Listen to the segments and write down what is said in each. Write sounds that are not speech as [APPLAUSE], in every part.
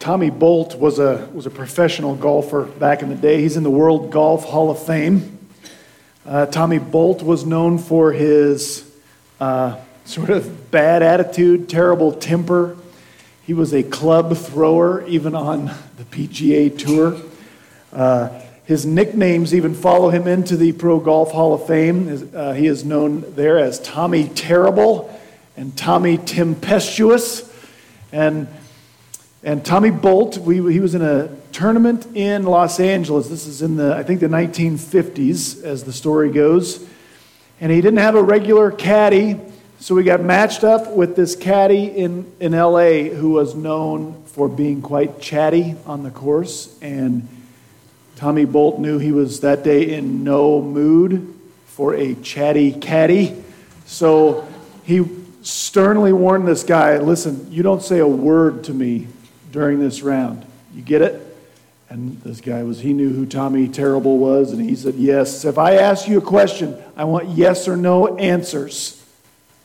Tommy Bolt was a, was a professional golfer back in the day. He's in the World Golf Hall of Fame. Uh, Tommy Bolt was known for his uh, sort of bad attitude, terrible temper. He was a club thrower, even on the PGA Tour. Uh, his nicknames even follow him into the Pro Golf Hall of Fame. Uh, he is known there as Tommy Terrible and Tommy Tempestuous. And and Tommy Bolt, we, he was in a tournament in Los Angeles. This is in the, I think, the 1950s, as the story goes. And he didn't have a regular caddy, so we got matched up with this caddy in, in LA who was known for being quite chatty on the course. And Tommy Bolt knew he was that day in no mood for a chatty caddy. So he sternly warned this guy listen, you don't say a word to me during this round. You get it? And this guy was, he knew who Tommy Terrible was, and he said, Yes. If I ask you a question, I want yes or no answers.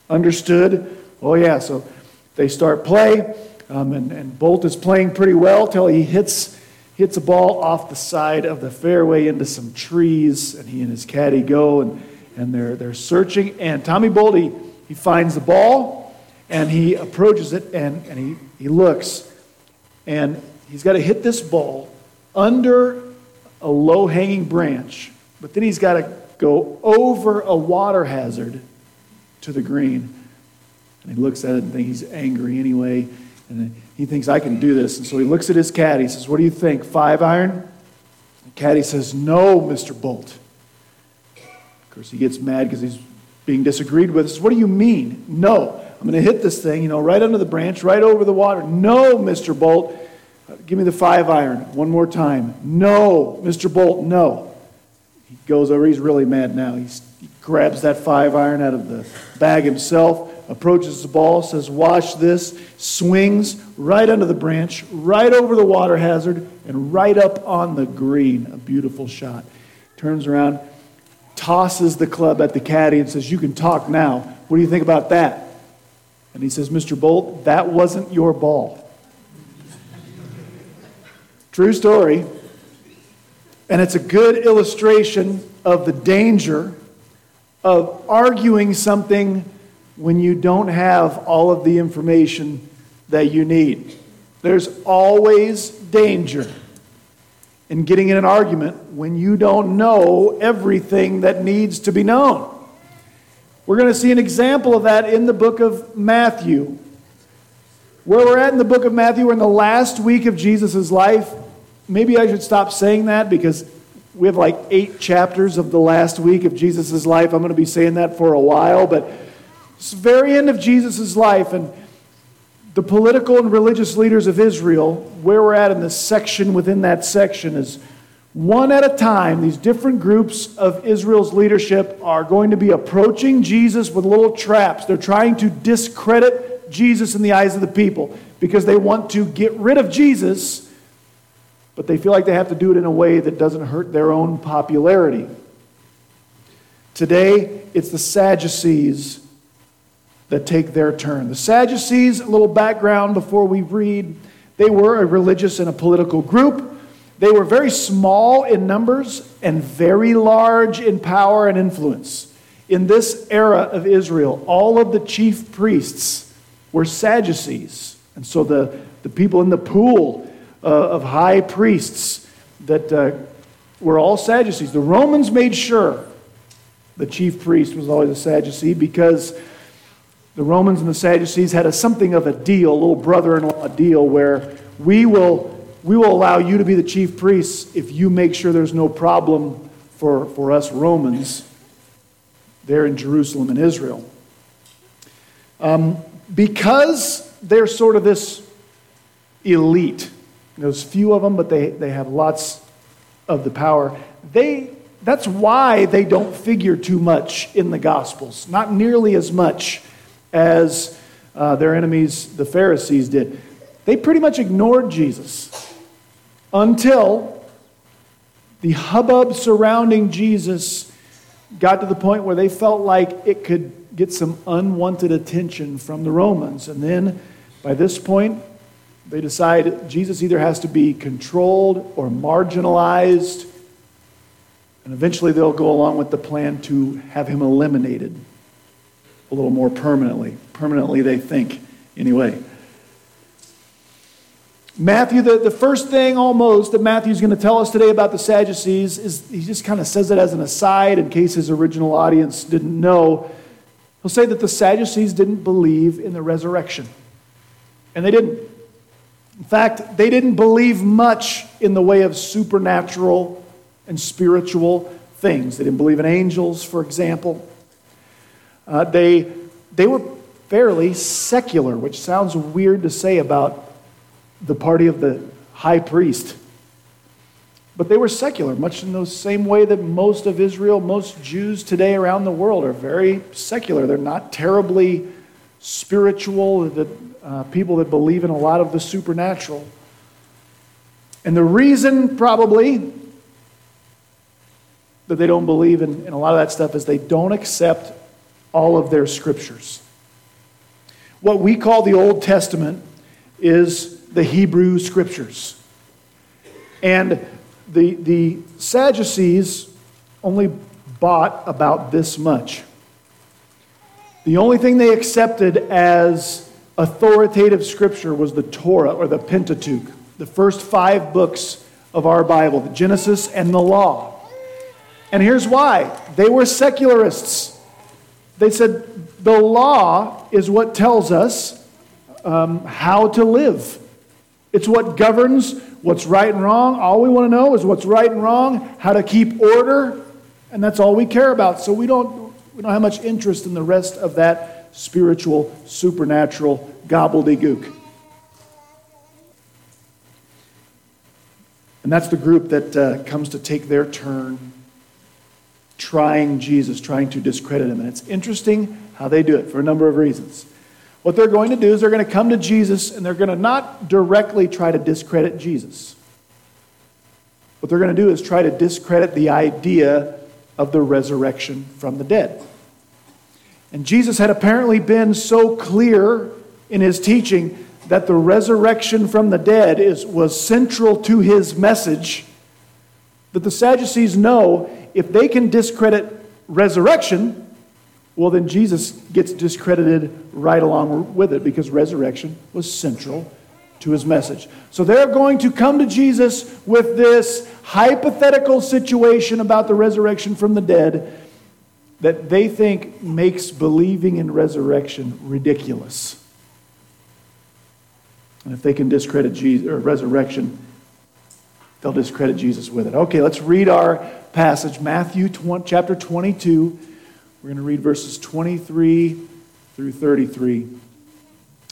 Understood? Oh, yeah. So they start play, um, and, and Bolt is playing pretty well till he hits, hits a ball off the side of the fairway into some trees, and he and his caddy go, and, and they're, they're searching. And Tommy Bolt, he, he finds the ball, and he approaches it, and, and he, he looks and he's got to hit this ball under a low hanging branch, but then he's got to go over a water hazard to the green. And he looks at it and thinks he's angry anyway. And he thinks, I can do this. And so he looks at his caddy. He says, What do you think? Five iron? The caddy says, No, Mr. Bolt. Of course, he gets mad because he's being disagreed with. He says, What do you mean? No. I'm going to hit this thing, you know, right under the branch, right over the water. No, Mr. Bolt. Give me the five iron one more time. No, Mr. Bolt, no. He goes over, he's really mad now. He's, he grabs that five iron out of the bag himself, approaches the ball, says, Watch this, swings right under the branch, right over the water hazard, and right up on the green. A beautiful shot. Turns around, tosses the club at the caddy, and says, You can talk now. What do you think about that? And he says, Mr. Bolt, that wasn't your ball. True story. And it's a good illustration of the danger of arguing something when you don't have all of the information that you need. There's always danger in getting in an argument when you don't know everything that needs to be known. We're going to see an example of that in the book of Matthew. Where we're at in the book of Matthew, we're in the last week of Jesus' life maybe I should stop saying that because we have like eight chapters of the last week of Jesus' life. I'm going to be saying that for a while, but it's the very end of Jesus' life and the political and religious leaders of Israel, where we're at in this section within that section is one at a time, these different groups of Israel's leadership are going to be approaching Jesus with little traps. They're trying to discredit Jesus in the eyes of the people because they want to get rid of Jesus but they feel like they have to do it in a way that doesn't hurt their own popularity. Today, it's the Sadducees that take their turn. The Sadducees, a little background before we read, they were a religious and a political group. They were very small in numbers and very large in power and influence. In this era of Israel, all of the chief priests were Sadducees. And so the, the people in the pool uh, of high priests that uh, were all Sadducees. The Romans made sure the chief priest was always a Sadducee because the Romans and the Sadducees had a, something of a deal, a little brother in law deal, where we will, we will allow you to be the chief priests if you make sure there's no problem for, for us Romans there in Jerusalem and Israel. Um, because they're sort of this elite, there's few of them, but they, they have lots of the power. They, that's why they don't figure too much in the Gospels, not nearly as much as uh, their enemies, the Pharisees, did. They pretty much ignored Jesus until the hubbub surrounding Jesus got to the point where they felt like it could get some unwanted attention from the Romans. And then by this point, They decide Jesus either has to be controlled or marginalized, and eventually they'll go along with the plan to have him eliminated a little more permanently. Permanently, they think, anyway. Matthew, the, the first thing almost that Matthew's going to tell us today about the Sadducees is he just kind of says it as an aside in case his original audience didn't know. He'll say that the Sadducees didn't believe in the resurrection. And they didn't. In fact, they didn't believe much in the way of supernatural and spiritual things. They didn't believe in angels, for example. Uh, they, they were fairly secular, which sounds weird to say about the party of the high priest. But they were secular, much in the same way that most of Israel, most Jews today around the world are very secular. They're not terribly spiritual, that, uh, people that believe in a lot of the supernatural. And the reason, probably, that they don't believe in, in a lot of that stuff is they don't accept all of their scriptures. What we call the Old Testament is the Hebrew scriptures. And the, the Sadducees only bought about this much. The only thing they accepted as authoritative scripture was the Torah or the Pentateuch, the first five books of our Bible, the Genesis and the Law. And here's why they were secularists. They said the law is what tells us um, how to live. It's what governs what's right and wrong. All we want to know is what's right and wrong, how to keep order, and that's all we care about. So we don't, we don't have much interest in the rest of that spiritual, supernatural gobbledygook. And that's the group that uh, comes to take their turn trying Jesus, trying to discredit him. And it's interesting how they do it for a number of reasons. What they're going to do is they're going to come to Jesus and they're going to not directly try to discredit Jesus. What they're going to do is try to discredit the idea of the resurrection from the dead. And Jesus had apparently been so clear in his teaching that the resurrection from the dead is, was central to his message that the Sadducees know if they can discredit resurrection, well, then Jesus gets discredited right along with it because resurrection was central to his message. So they're going to come to Jesus with this hypothetical situation about the resurrection from the dead that they think makes believing in resurrection ridiculous. And if they can discredit Jesus or resurrection, they'll discredit Jesus with it. Okay, let's read our passage, Matthew 20, chapter 22 we're going to read verses 23 through 33. And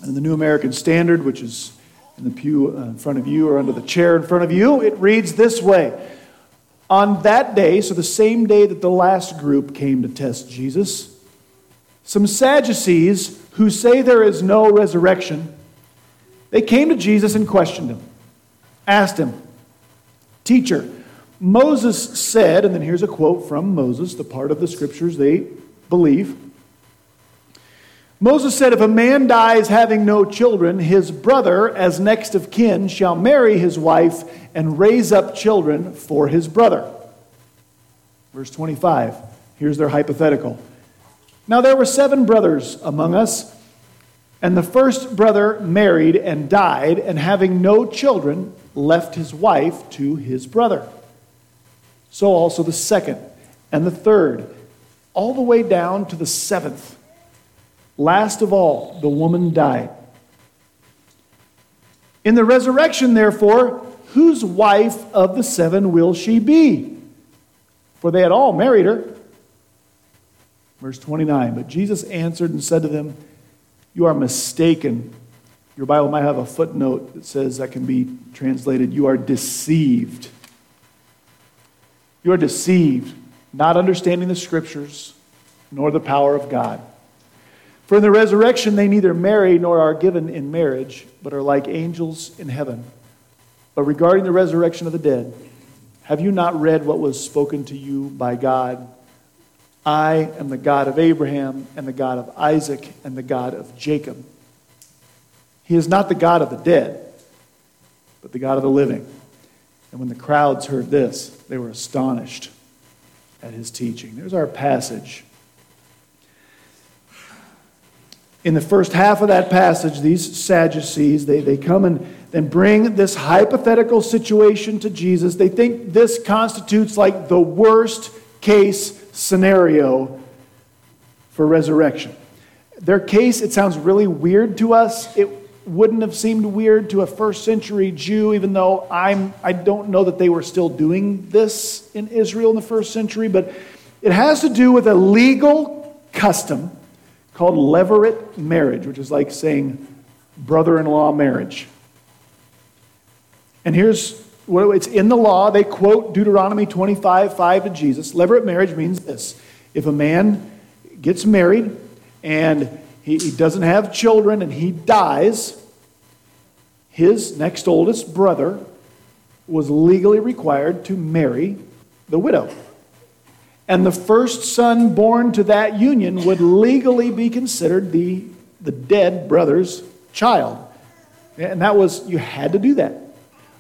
in the New American Standard, which is in the pew uh, in front of you or under the chair in front of you, it reads this way On that day, so the same day that the last group came to test Jesus, some Sadducees who say there is no resurrection, they came to Jesus and questioned him, asked him, Teacher, Moses said, and then here's a quote from Moses, the part of the scriptures they believe. Moses said, If a man dies having no children, his brother, as next of kin, shall marry his wife and raise up children for his brother. Verse 25, here's their hypothetical. Now there were seven brothers among us, and the first brother married and died, and having no children, left his wife to his brother. So also the second and the third, all the way down to the seventh. Last of all, the woman died. In the resurrection, therefore, whose wife of the seven will she be? For they had all married her. Verse 29 But Jesus answered and said to them, You are mistaken. Your Bible might have a footnote that says that can be translated, You are deceived. You are deceived, not understanding the scriptures nor the power of God. For in the resurrection they neither marry nor are given in marriage, but are like angels in heaven. But regarding the resurrection of the dead, have you not read what was spoken to you by God? I am the God of Abraham, and the God of Isaac, and the God of Jacob. He is not the God of the dead, but the God of the living. And when the crowds heard this, they were astonished at his teaching. There's our passage. In the first half of that passage, these Sadducees, they, they come and then bring this hypothetical situation to Jesus. They think this constitutes like the worst case scenario for resurrection. Their case, it sounds really weird to us. It wouldn't have seemed weird to a first century Jew, even though I'm, I don't know that they were still doing this in Israel in the first century, but it has to do with a legal custom called levirate marriage, which is like saying brother in law marriage. And here's what it's in the law. They quote Deuteronomy 25 5 to Jesus. Levirate marriage means this if a man gets married and he, he doesn't have children and he dies, his next oldest brother was legally required to marry the widow. And the first son born to that union would legally be considered the, the dead brother's child. And that was, you had to do that.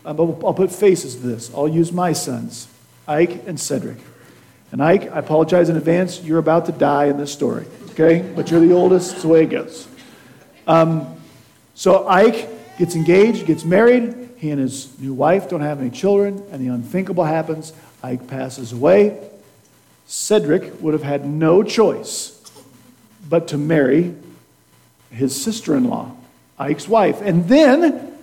Um, I'll put faces to this. I'll use my sons, Ike and Cedric. And Ike, I apologize in advance. You're about to die in this story okay? But you're the oldest, it's the way it goes. Um, so Ike gets engaged, gets married. He and his new wife don't have any children, and the unthinkable happens. Ike passes away. Cedric would have had no choice but to marry his sister in law, Ike's wife. And then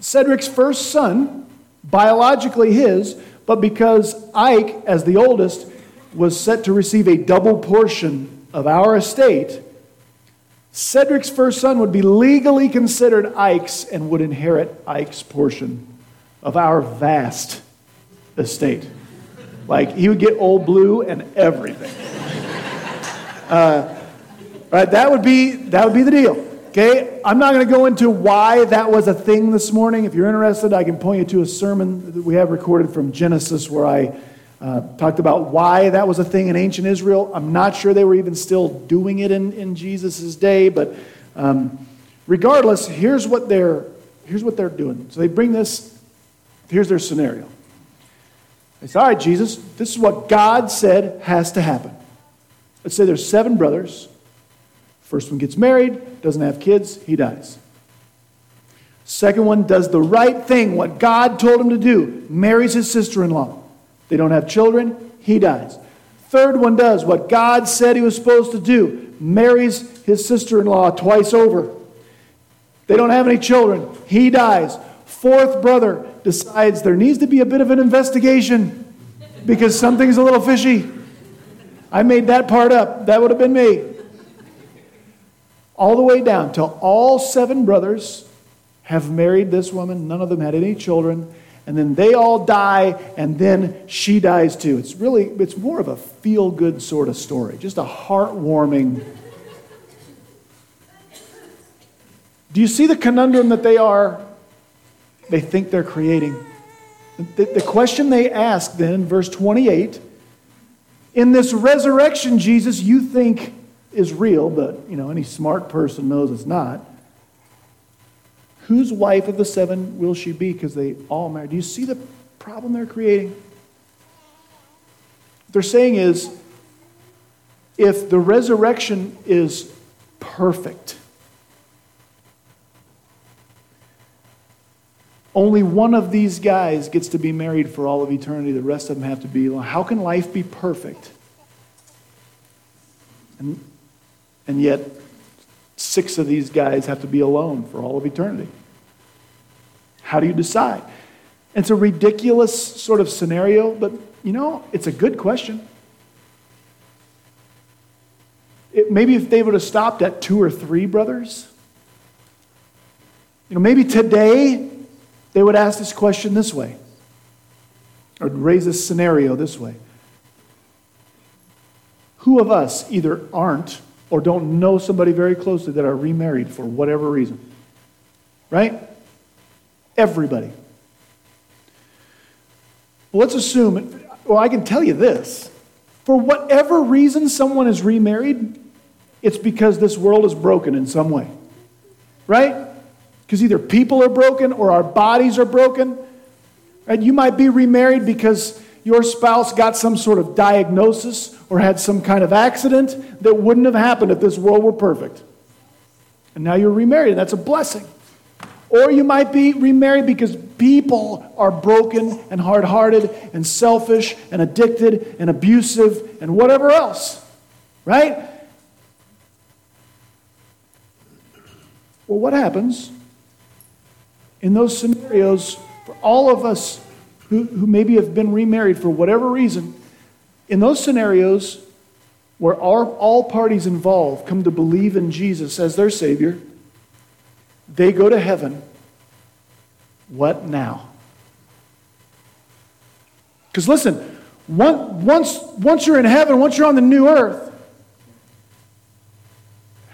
Cedric's first son, biologically his, but because Ike, as the oldest, was set to receive a double portion of our estate, Cedric's first son would be legally considered Ike's and would inherit Ike's portion of our vast estate. Like he would get old blue and everything. Uh, right, that would be that would be the deal. Okay, I'm not going to go into why that was a thing this morning. If you're interested, I can point you to a sermon that we have recorded from Genesis where I uh, talked about why that was a thing in ancient Israel. I'm not sure they were even still doing it in, in Jesus' day, but um, regardless, here's what, they're, here's what they're doing. So they bring this, here's their scenario. They say, All right, Jesus, this is what God said has to happen. Let's say there's seven brothers. First one gets married, doesn't have kids, he dies. Second one does the right thing, what God told him to do, marries his sister in law. They don't have children, he dies. Third one does what God said he was supposed to do marries his sister in law twice over. They don't have any children, he dies. Fourth brother decides there needs to be a bit of an investigation because something's a little fishy. I made that part up. That would have been me. All the way down till all seven brothers have married this woman. None of them had any children and then they all die, and then she dies too. It's really, it's more of a feel good sort of story, just a heartwarming. Do you see the conundrum that they are, they think they're creating? The, the question they ask then, verse 28, in this resurrection, Jesus, you think is real, but you know, any smart person knows it's not. Whose wife of the seven will she be? Because they all married. Do you see the problem they're creating? What they're saying is if the resurrection is perfect, only one of these guys gets to be married for all of eternity. The rest of them have to be. Alone. How can life be perfect? And, and yet, six of these guys have to be alone for all of eternity. How do you decide? It's a ridiculous sort of scenario, but you know, it's a good question. It, maybe if they would have stopped at two or three brothers, you know, maybe today they would ask this question this way, or raise this scenario this way. Who of us either aren't or don't know somebody very closely that are remarried for whatever reason. Right? Everybody. Let's assume, well, I can tell you this. For whatever reason someone is remarried, it's because this world is broken in some way. Right? Because either people are broken or our bodies are broken. Right? You might be remarried because your spouse got some sort of diagnosis or had some kind of accident that wouldn't have happened if this world were perfect. And now you're remarried, and that's a blessing. Or you might be remarried because people are broken and hard hearted and selfish and addicted and abusive and whatever else. Right? Well, what happens in those scenarios for all of us who, who maybe have been remarried for whatever reason? In those scenarios where our, all parties involved come to believe in Jesus as their Savior, they go to heaven. What now? Because listen, once, once you're in heaven, once you're on the new earth,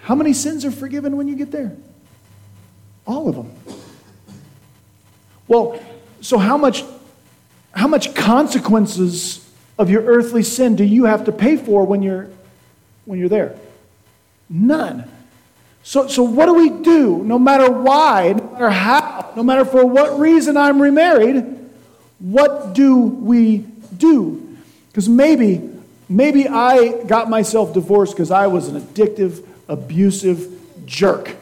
how many sins are forgiven when you get there? All of them. Well, so how much, how much consequences of your earthly sin do you have to pay for when you're, when you're there? None. So, so what do we do? No matter why, no matter how, no matter for what reason I'm remarried, what do we do? Because maybe, maybe I got myself divorced because I was an addictive, abusive jerk.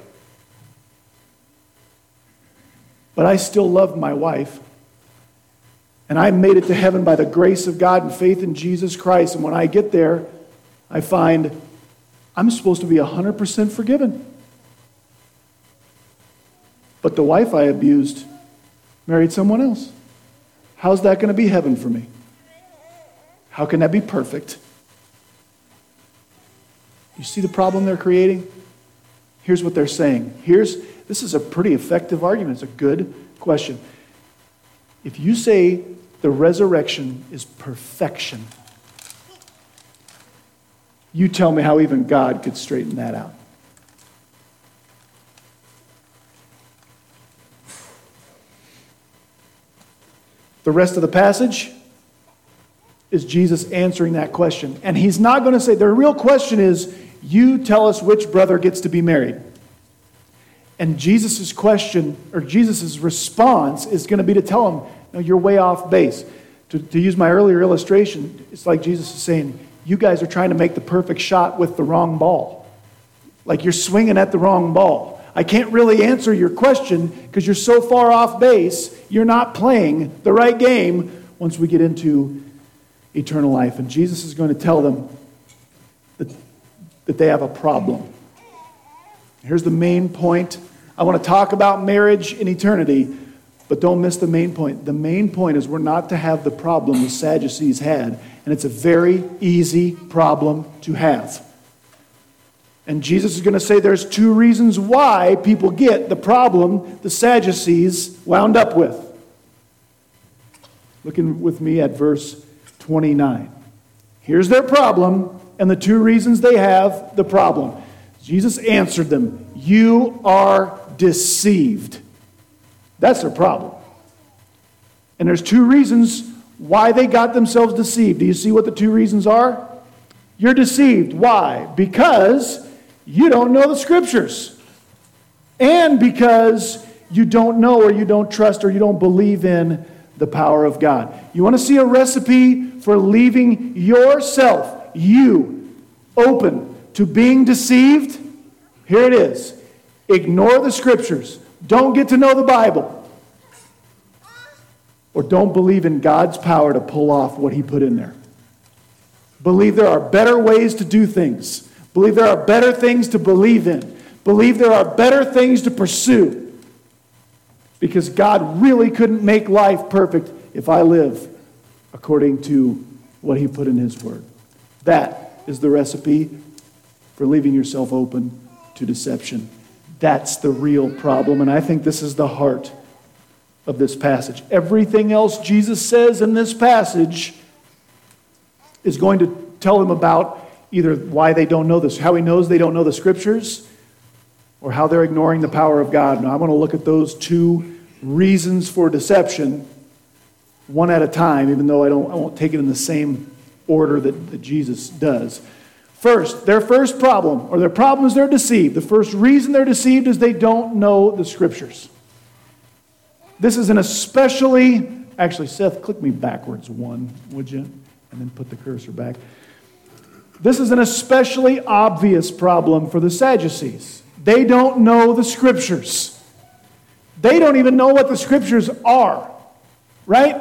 But I still loved my wife. And I made it to heaven by the grace of God and faith in Jesus Christ. And when I get there, I find I'm supposed to be 100% forgiven. But the wife I abused married someone else. How's that going to be heaven for me? How can that be perfect? You see the problem they're creating? Here's what they're saying. Here's this is a pretty effective argument. It's a good question. If you say the resurrection is perfection, you tell me how even God could straighten that out. The rest of the passage is Jesus answering that question. And he's not going to say, the real question is, you tell us which brother gets to be married. And Jesus' question, or Jesus' response, is going to be to tell him, no, you're way off base. To, to use my earlier illustration, it's like Jesus is saying, you guys are trying to make the perfect shot with the wrong ball. Like you're swinging at the wrong ball. I can't really answer your question because you're so far off base, you're not playing the right game once we get into eternal life. And Jesus is going to tell them that, that they have a problem. Here's the main point. I want to talk about marriage in eternity, but don't miss the main point. The main point is we're not to have the problem the Sadducees had, and it's a very easy problem to have. And Jesus is going to say there's two reasons why people get the problem the Sadducees wound up with. Looking with me at verse 29. Here's their problem, and the two reasons they have the problem. Jesus answered them You are deceived. That's their problem. And there's two reasons why they got themselves deceived. Do you see what the two reasons are? You're deceived. Why? Because you don't know the scriptures. And because you don't know or you don't trust or you don't believe in the power of God. You want to see a recipe for leaving yourself, you, open to being deceived? Here it is. Ignore the scriptures. Don't get to know the Bible. Or don't believe in God's power to pull off what He put in there. Believe there are better ways to do things. Believe there are better things to believe in. Believe there are better things to pursue. Because God really couldn't make life perfect if I live according to what He put in His Word. That is the recipe for leaving yourself open to deception. That's the real problem. And I think this is the heart of this passage. Everything else Jesus says in this passage is going to tell him about either why they don't know this, how he knows they don't know the scriptures, or how they're ignoring the power of God. Now, I want to look at those two reasons for deception one at a time, even though I, don't, I won't take it in the same order that, that Jesus does. First, their first problem, or their problem is they're deceived. The first reason they're deceived is they don't know the scriptures. This is an especially, actually, Seth, click me backwards one, would you? And then put the cursor back. This is an especially obvious problem for the Sadducees. They don't know the scriptures. They don't even know what the scriptures are, right?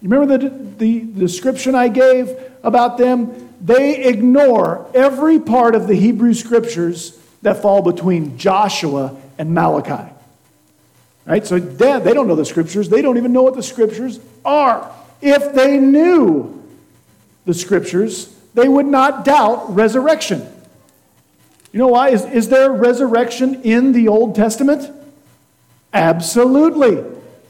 You remember the, the description I gave about them? They ignore every part of the Hebrew scriptures that fall between Joshua and Malachi. Right? So they, they don't know the scriptures. They don't even know what the scriptures are. If they knew the scriptures, they would not doubt resurrection. You know why? Is, is there resurrection in the Old Testament? Absolutely.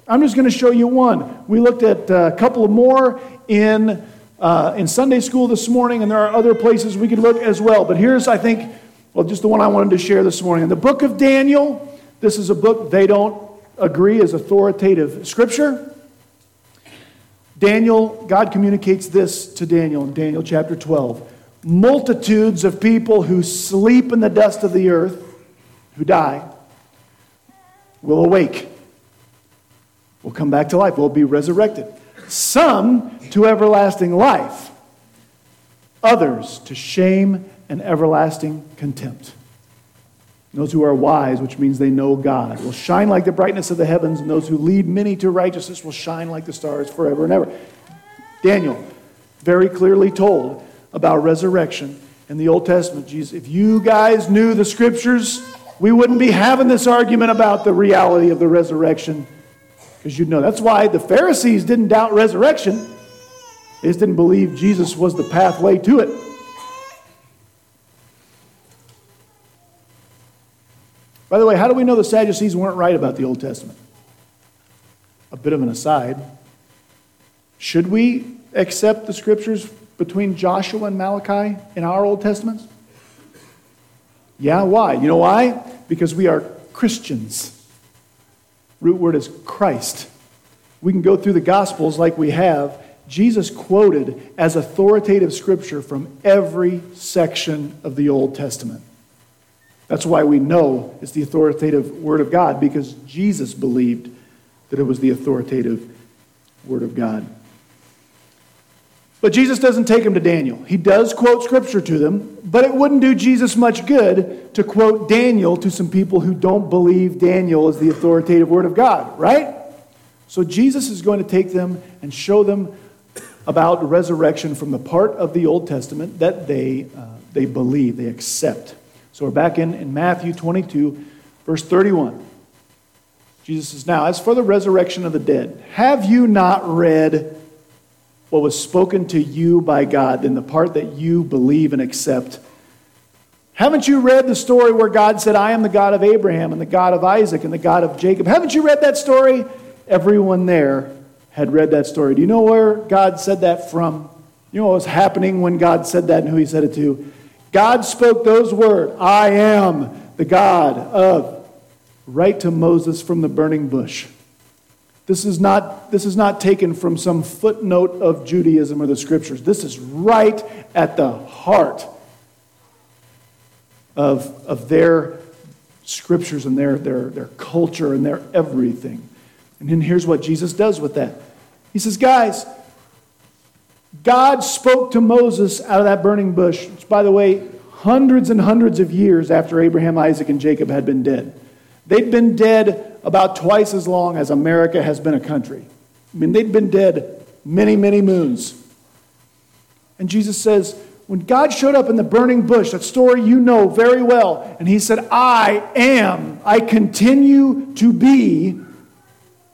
I'm just going to show you one. We looked at a couple of more in, uh, in Sunday school this morning, and there are other places we could look as well. But here's, I think, well, just the one I wanted to share this morning. In the book of Daniel, this is a book they don't agree is authoritative scripture. Daniel, God communicates this to Daniel in Daniel chapter 12. Multitudes of people who sleep in the dust of the earth, who die, will awake, will come back to life, will be resurrected. Some to everlasting life, others to shame and everlasting contempt. Those who are wise, which means they know God, will shine like the brightness of the heavens, and those who lead many to righteousness will shine like the stars forever and ever. Daniel very clearly told about resurrection in the Old Testament. Jesus, if you guys knew the scriptures, we wouldn't be having this argument about the reality of the resurrection because you'd know. That's why the Pharisees didn't doubt resurrection, they just didn't believe Jesus was the pathway to it. By the way, how do we know the Sadducees weren't right about the Old Testament? A bit of an aside. Should we accept the scriptures between Joshua and Malachi in our Old Testaments? Yeah, why? You know why? Because we are Christians. Root word is Christ. We can go through the Gospels like we have. Jesus quoted as authoritative scripture from every section of the Old Testament. That's why we know it's the authoritative Word of God, because Jesus believed that it was the authoritative Word of God. But Jesus doesn't take them to Daniel. He does quote Scripture to them, but it wouldn't do Jesus much good to quote Daniel to some people who don't believe Daniel is the authoritative Word of God, right? So Jesus is going to take them and show them about resurrection from the part of the Old Testament that they, uh, they believe, they accept. So we're back in, in Matthew 22, verse 31. Jesus says, Now, as for the resurrection of the dead, have you not read what was spoken to you by God in the part that you believe and accept? Haven't you read the story where God said, I am the God of Abraham and the God of Isaac and the God of Jacob? Haven't you read that story? Everyone there had read that story. Do you know where God said that from? You know what was happening when God said that and who he said it to? God spoke those words I am the God of, right to Moses from the burning bush. This is, not, this is not taken from some footnote of Judaism or the scriptures. This is right at the heart of, of their scriptures and their, their, their culture and their everything. And then here's what Jesus does with that He says, Guys, God spoke to Moses out of that burning bush, which, by the way, hundreds and hundreds of years after Abraham, Isaac, and Jacob had been dead. They'd been dead about twice as long as America has been a country. I mean, they'd been dead many, many moons. And Jesus says, when God showed up in the burning bush, that story you know very well, and he said, I am, I continue to be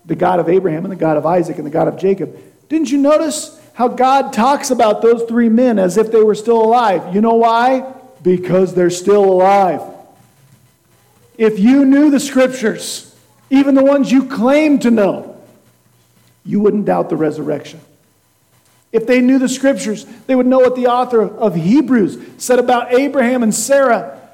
the God of Abraham and the God of Isaac and the God of Jacob. Didn't you notice how God talks about those three men as if they were still alive. You know why? Because they're still alive. If you knew the scriptures, even the ones you claim to know, you wouldn't doubt the resurrection. If they knew the scriptures, they would know what the author of Hebrews said about Abraham and Sarah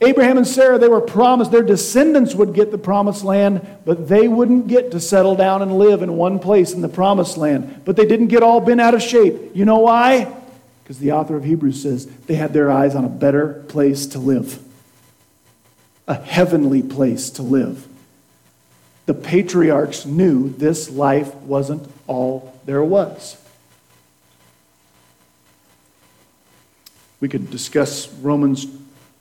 Abraham and Sarah, they were promised their descendants would get the promised land, but they wouldn't get to settle down and live in one place in the promised land. But they didn't get all bent out of shape. You know why? Because the author of Hebrews says they had their eyes on a better place to live, a heavenly place to live. the patriarchs knew this life wasn't all there was. We could discuss Romans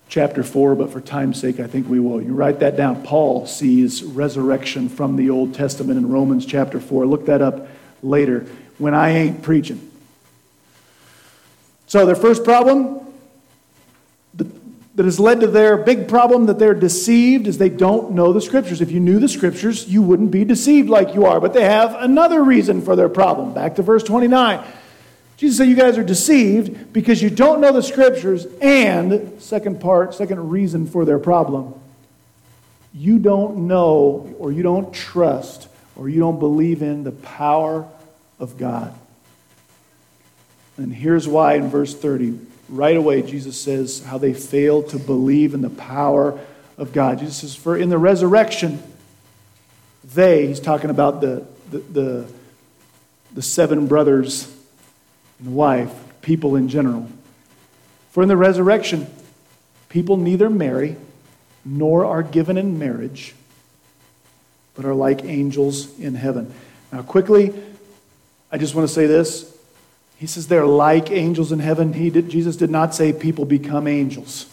chapter 4, but for time's sake, I think we will. You write that down. Paul sees resurrection from the Old Testament in Romans chapter 4. Look that up later when I ain't preaching. So, their first problem that has led to their big problem that they're deceived is they don't know the scriptures. If you knew the scriptures, you wouldn't be deceived like you are. But they have another reason for their problem. Back to verse 29. Jesus said, You guys are deceived because you don't know the scriptures, and, second part, second reason for their problem, you don't know or you don't trust or you don't believe in the power of God. And here's why in verse 30. Right away, Jesus says how they failed to believe in the power of God. Jesus says, For in the resurrection, they, he's talking about the, the, the, the seven brothers and the wife, people in general. For in the resurrection, people neither marry nor are given in marriage, but are like angels in heaven. Now, quickly, I just want to say this. He says they're like angels in heaven. He did, Jesus did not say people become angels.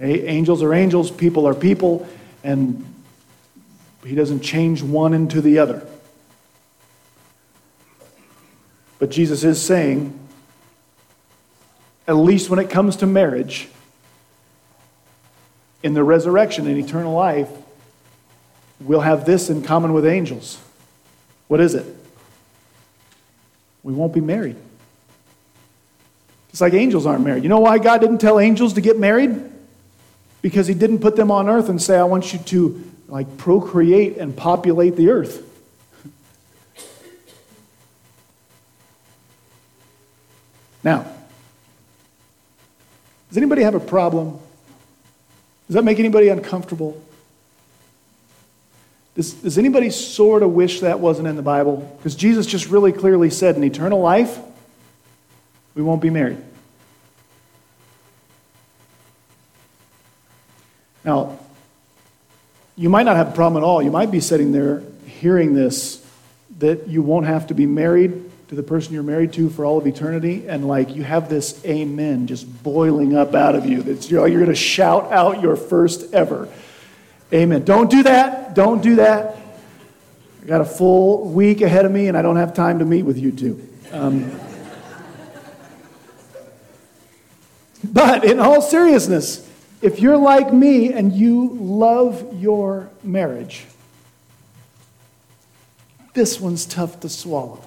Okay? Angels are angels, people are people, and he doesn't change one into the other. But Jesus is saying, at least when it comes to marriage, in the resurrection and eternal life, we'll have this in common with angels. What is it? We won't be married. It's like angels aren't married. You know why God didn't tell angels to get married? Because he didn't put them on earth and say, I want you to like procreate and populate the earth. Now, does anybody have a problem? Does that make anybody uncomfortable? Does, does anybody sort of wish that wasn't in the Bible? Because Jesus just really clearly said in eternal life, we won't be married. Now, you might not have a problem at all. You might be sitting there hearing this that you won't have to be married to the person you're married to for all of eternity, and like you have this amen just boiling up out of you. That you're, you're going to shout out your first ever amen. Don't do that. Don't do that. I got a full week ahead of me, and I don't have time to meet with you two. Um, [LAUGHS] but in all seriousness, if you're like me and you love your marriage, this one's tough to swallow.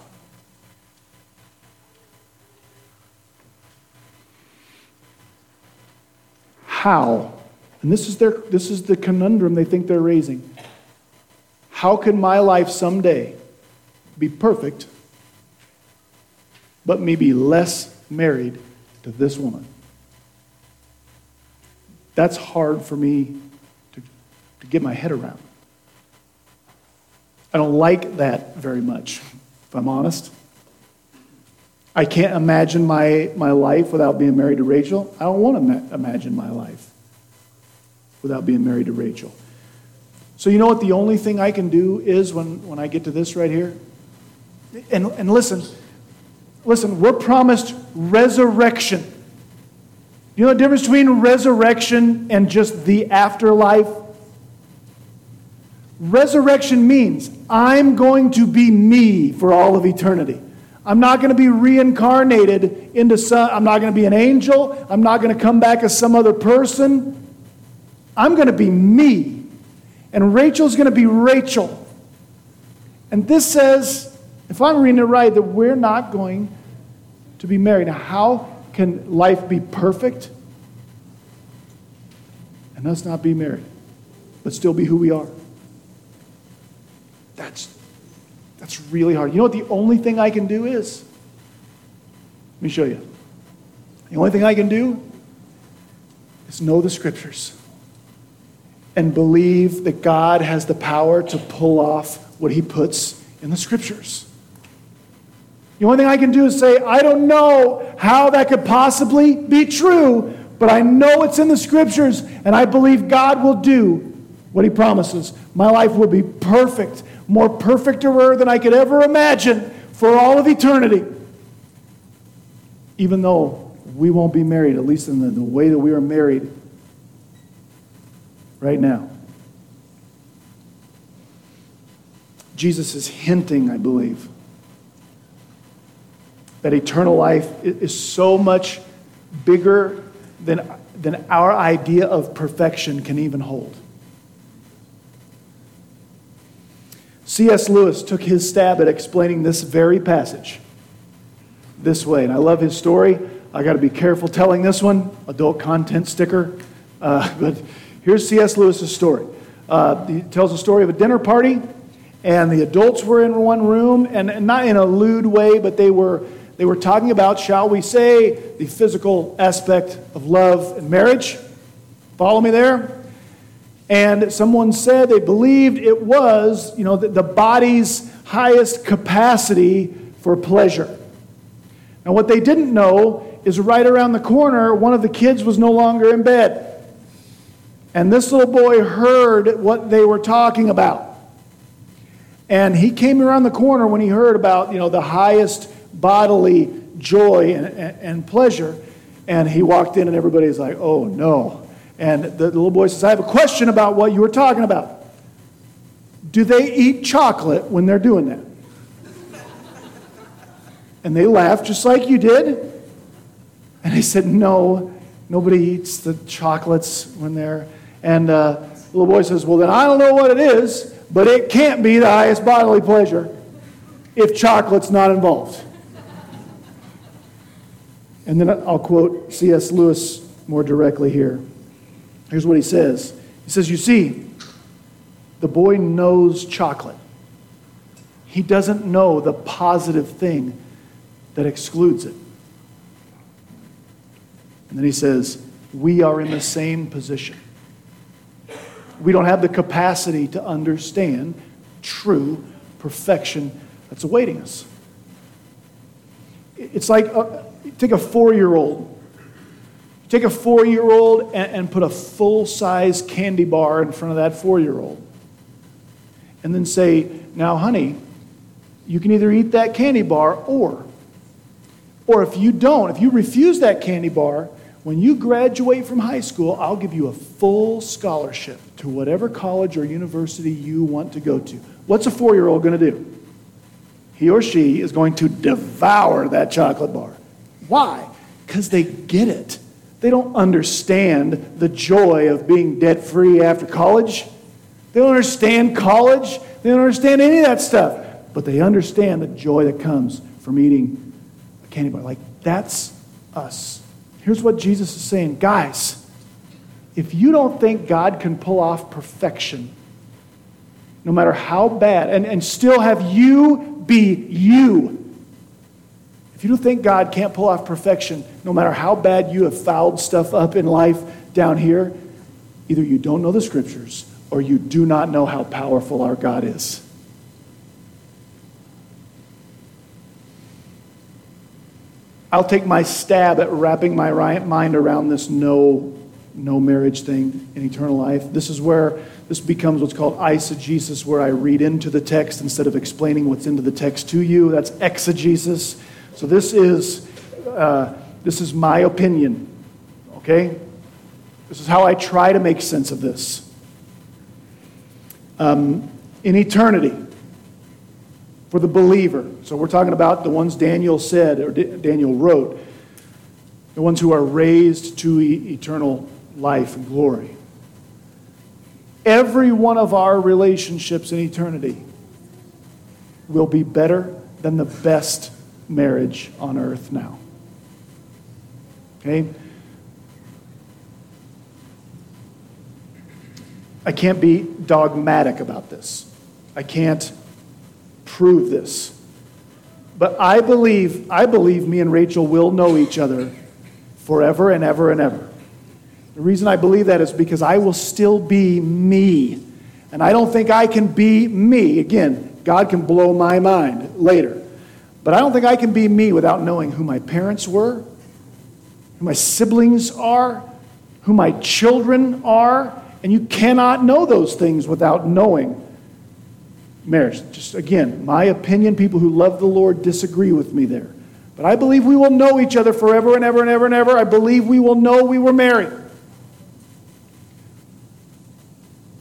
How, and this is, their, this is the conundrum they think they're raising. How can my life someday be perfect, but me be less married to this woman? That's hard for me to, to get my head around. I don't like that very much, if I'm honest. I can't imagine my, my life without being married to Rachel. I don't want to ma- imagine my life without being married to Rachel. So, you know what the only thing I can do is when, when I get to this right here? And, and listen, listen, we're promised resurrection. You know the difference between resurrection and just the afterlife? Resurrection means I'm going to be me for all of eternity. I'm not going to be reincarnated into some, I'm not going to be an angel. I'm not going to come back as some other person. I'm going to be me. And Rachel's going to be Rachel. And this says, if I'm reading it right, that we're not going to be married. Now, how can life be perfect and us not be married, but still be who we are? That's that's really hard. You know what the only thing I can do is? Let me show you. The only thing I can do is know the scriptures and believe that God has the power to pull off what he puts in the scriptures. The only thing I can do is say, I don't know how that could possibly be true, but I know it's in the scriptures, and I believe God will do what he promises. My life will be perfect, more perfecter than I could ever imagine for all of eternity. Even though we won't be married, at least in the, the way that we are married right now. Jesus is hinting, I believe, that eternal life is so much bigger than, than our idea of perfection can even hold. C.S. Lewis took his stab at explaining this very passage this way, and I love his story. I got to be careful telling this one, adult content sticker. Uh, [LAUGHS] but here's C.S. Lewis's story. Uh, he tells a story of a dinner party, and the adults were in one room, and, and not in a lewd way, but they were they were talking about, shall we say, the physical aspect of love and marriage. Follow me there? And someone said they believed it was, you know, the, the body's highest capacity for pleasure. Now, what they didn't know is right around the corner, one of the kids was no longer in bed. And this little boy heard what they were talking about. And he came around the corner when he heard about, you know, the highest bodily joy and, and, and pleasure. And he walked in, and everybody's like, oh no. And the little boy says, I have a question about what you were talking about. Do they eat chocolate when they're doing that? And they laughed just like you did. And I said, No, nobody eats the chocolates when they're. And uh, the little boy says, Well, then I don't know what it is, but it can't be the highest bodily pleasure if chocolate's not involved. And then I'll quote C.S. Lewis more directly here. Here's what he says He says, You see, the boy knows chocolate. He doesn't know the positive thing that excludes it. And then he says, We are in the same position. We don't have the capacity to understand true perfection that's awaiting us. It's like uh, take a four year old Take a four year old and, and put a full size candy bar in front of that four year old. And then say, Now, honey, you can either eat that candy bar or, or if you don't, if you refuse that candy bar, when you graduate from high school, I'll give you a full scholarship to whatever college or university you want to go to. What's a four year old going to do? He or she is going to devour that chocolate bar. Why? Because they get it. They don't understand the joy of being debt free after college. They don't understand college. They don't understand any of that stuff. But they understand the joy that comes from eating a candy bar. Like, that's us. Here's what Jesus is saying Guys, if you don't think God can pull off perfection, no matter how bad, and, and still have you be you, if you think God can't pull off perfection, no matter how bad you have fouled stuff up in life down here, either you don't know the scriptures or you do not know how powerful our God is. I'll take my stab at wrapping my mind around this no, no marriage thing in eternal life. This is where this becomes what's called eisegesis, where I read into the text instead of explaining what's into the text to you. That's exegesis. So this is, uh, this is my opinion, okay? This is how I try to make sense of this. Um, in eternity, for the believer, so we're talking about the ones Daniel said or D- Daniel wrote, the ones who are raised to e- eternal life and glory. Every one of our relationships in eternity will be better than the best marriage on earth now. Okay? I can't be dogmatic about this. I can't prove this. But I believe, I believe me and Rachel will know each other forever and ever and ever. The reason I believe that is because I will still be me. And I don't think I can be me. Again, God can blow my mind later. But I don't think I can be me without knowing who my parents were, who my siblings are, who my children are, And you cannot know those things without knowing marriage. Just again, my opinion, people who love the Lord disagree with me there. But I believe we will know each other forever and ever and ever and ever. I believe we will know we were married.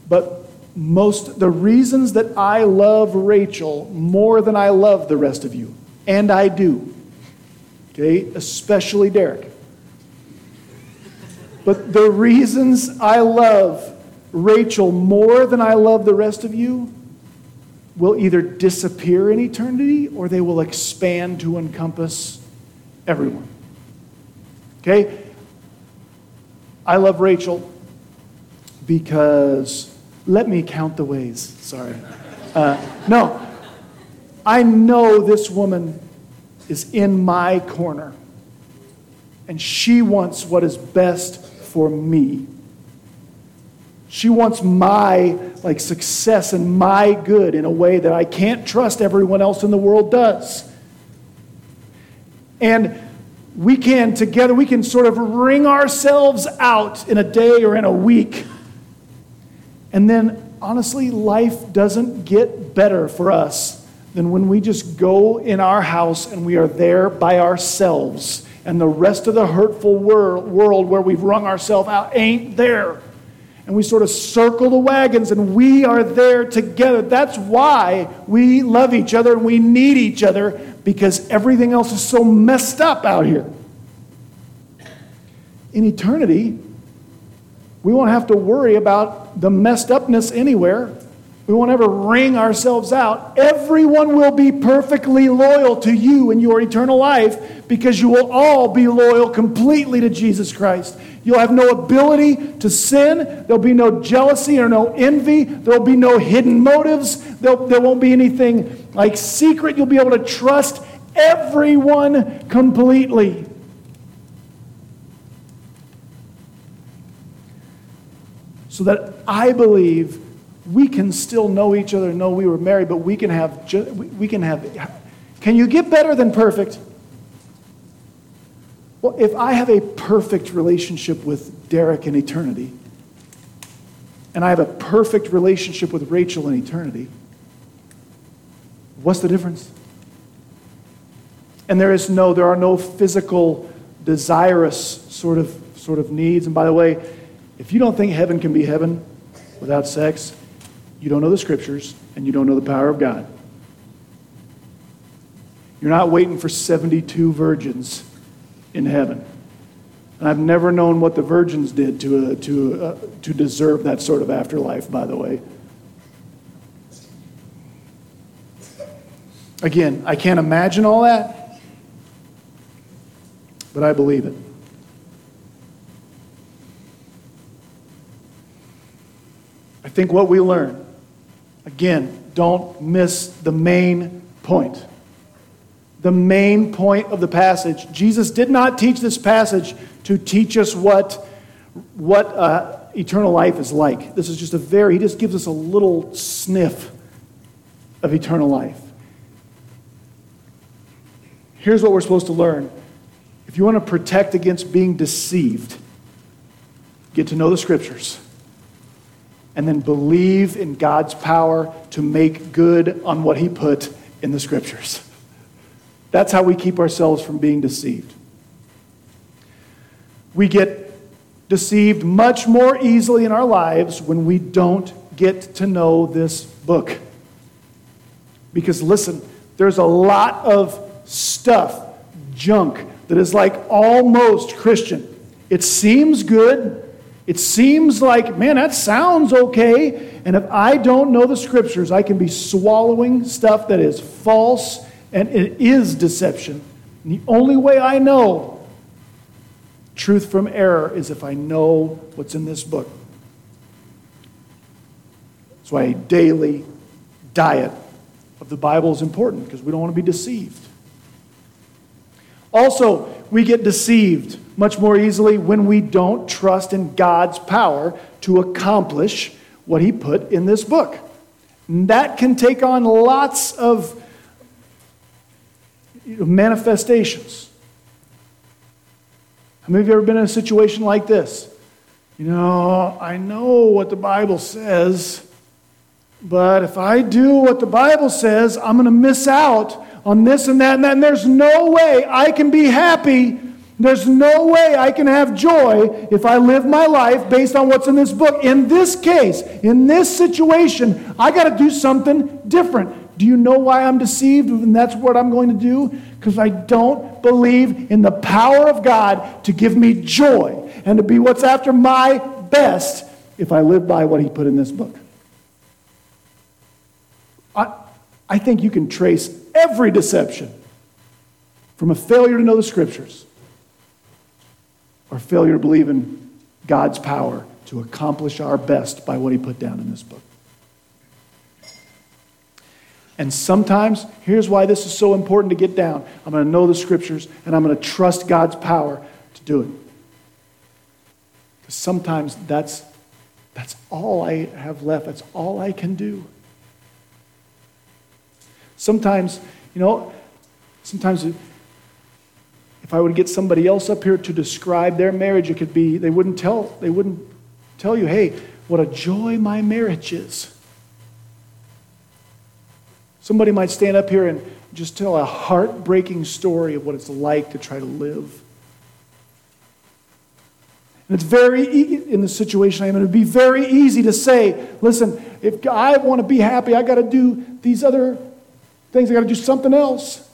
But most the reasons that I love Rachel more than I love the rest of you, and I do. Okay, especially Derek. But the reasons I love Rachel more than I love the rest of you will either disappear in eternity or they will expand to encompass everyone. Okay? I love Rachel because, let me count the ways. Sorry. Uh, no. I know this woman is in my corner, and she wants what is best for me. She wants my like success and my good in a way that I can't trust everyone else in the world does. And we can together we can sort of wring ourselves out in a day or in a week. And then honestly life doesn't get better for us than when we just go in our house and we are there by ourselves and the rest of the hurtful world where we've wrung ourselves out ain't there and we sort of circle the wagons and we are there together. That's why we love each other and we need each other because everything else is so messed up out here. In eternity, we won't have to worry about the messed upness anywhere. We won't ever wring ourselves out. Everyone will be perfectly loyal to you in your eternal life because you will all be loyal completely to Jesus Christ. You'll have no ability to sin. There'll be no jealousy or no envy. There'll be no hidden motives. There'll, there won't be anything like secret. You'll be able to trust everyone completely. So that I believe we can still know each other, know we were married, but we can have, we can have, can you get better than perfect? Well, if I have a perfect relationship with Derek in eternity, and I have a perfect relationship with Rachel in eternity, what's the difference? And there is no, there are no physical, desirous sort of sort of needs. And by the way, if you don't think heaven can be heaven without sex, you don't know the scriptures and you don't know the power of God. You're not waiting for 72 virgins in heaven. And I've never known what the virgins did to, uh, to, uh, to deserve that sort of afterlife, by the way. Again, I can't imagine all that, but I believe it. I think what we learn, again, don't miss the main point the main point of the passage. Jesus did not teach this passage to teach us what, what uh, eternal life is like. This is just a very, he just gives us a little sniff of eternal life. Here's what we're supposed to learn. If you want to protect against being deceived, get to know the scriptures and then believe in God's power to make good on what he put in the scriptures. That's how we keep ourselves from being deceived. We get deceived much more easily in our lives when we don't get to know this book. Because listen, there's a lot of stuff, junk, that is like almost Christian. It seems good. It seems like, man, that sounds okay. And if I don't know the scriptures, I can be swallowing stuff that is false and it is deception. And the only way I know truth from error is if I know what's in this book. That's why a daily diet of the Bible is important because we don't want to be deceived. Also, we get deceived much more easily when we don't trust in God's power to accomplish what He put in this book. And that can take on lots of manifestations. How many of you ever been in a situation like this? you know, I know what the Bible says, but if I do what the Bible says, I'm going to miss out on this and that and that. And there's no way I can be happy. There's no way I can have joy if I live my life based on what's in this book. In this case, in this situation, I got to do something different. Do you know why I'm deceived and that's what I'm going to do? Because I don't believe in the power of God to give me joy and to be what's after my best if I live by what he put in this book. I, I think you can trace every deception from a failure to know the scriptures or failure to believe in God's power to accomplish our best by what he put down in this book. And sometimes, here's why this is so important to get down. I'm going to know the scriptures and I'm going to trust God's power to do it. Because sometimes that's, that's all I have left, that's all I can do. Sometimes, you know, sometimes if I would get somebody else up here to describe their marriage, it could be they wouldn't tell they wouldn't tell you, "Hey, what a joy my marriage is." Somebody might stand up here and just tell a heartbreaking story of what it's like to try to live and it's very, e- in the situation I'm in, it'd be very easy to say, listen, if I want to be happy, I got to do these other things, I got to do something else.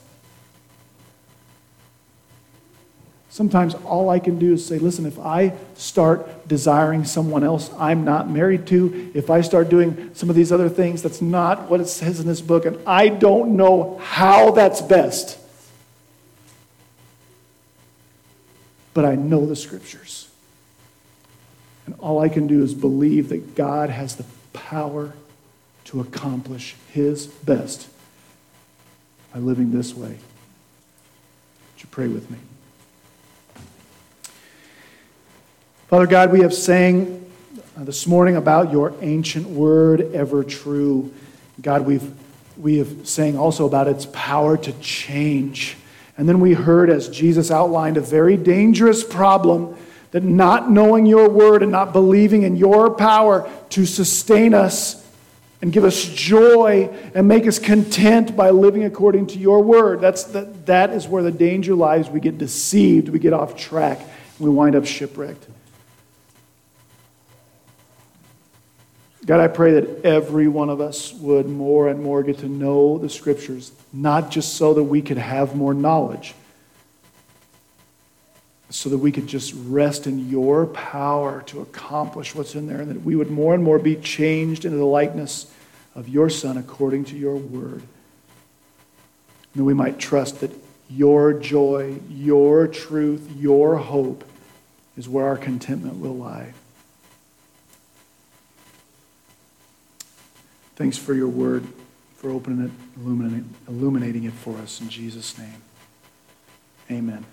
Sometimes all I can do is say, listen, if I start desiring someone else I'm not married to, if I start doing some of these other things, that's not what it says in this book, and I don't know how that's best. But I know the scriptures. And all I can do is believe that God has the power to accomplish His best by living this way. Would you pray with me? Father God, we have sang uh, this morning about your ancient word, ever true. God, we've, we have sang also about its power to change. And then we heard as Jesus outlined a very dangerous problem that not knowing your word and not believing in your power to sustain us and give us joy and make us content by living according to your word. That's the, that is where the danger lies. We get deceived, we get off track, we wind up shipwrecked. God, I pray that every one of us would more and more get to know the scriptures, not just so that we could have more knowledge so that we could just rest in your power to accomplish what's in there, and that we would more and more be changed into the likeness of your Son according to your word. And that we might trust that your joy, your truth, your hope is where our contentment will lie. Thanks for your word, for opening it, illuminating, it for us. In Jesus' name, amen.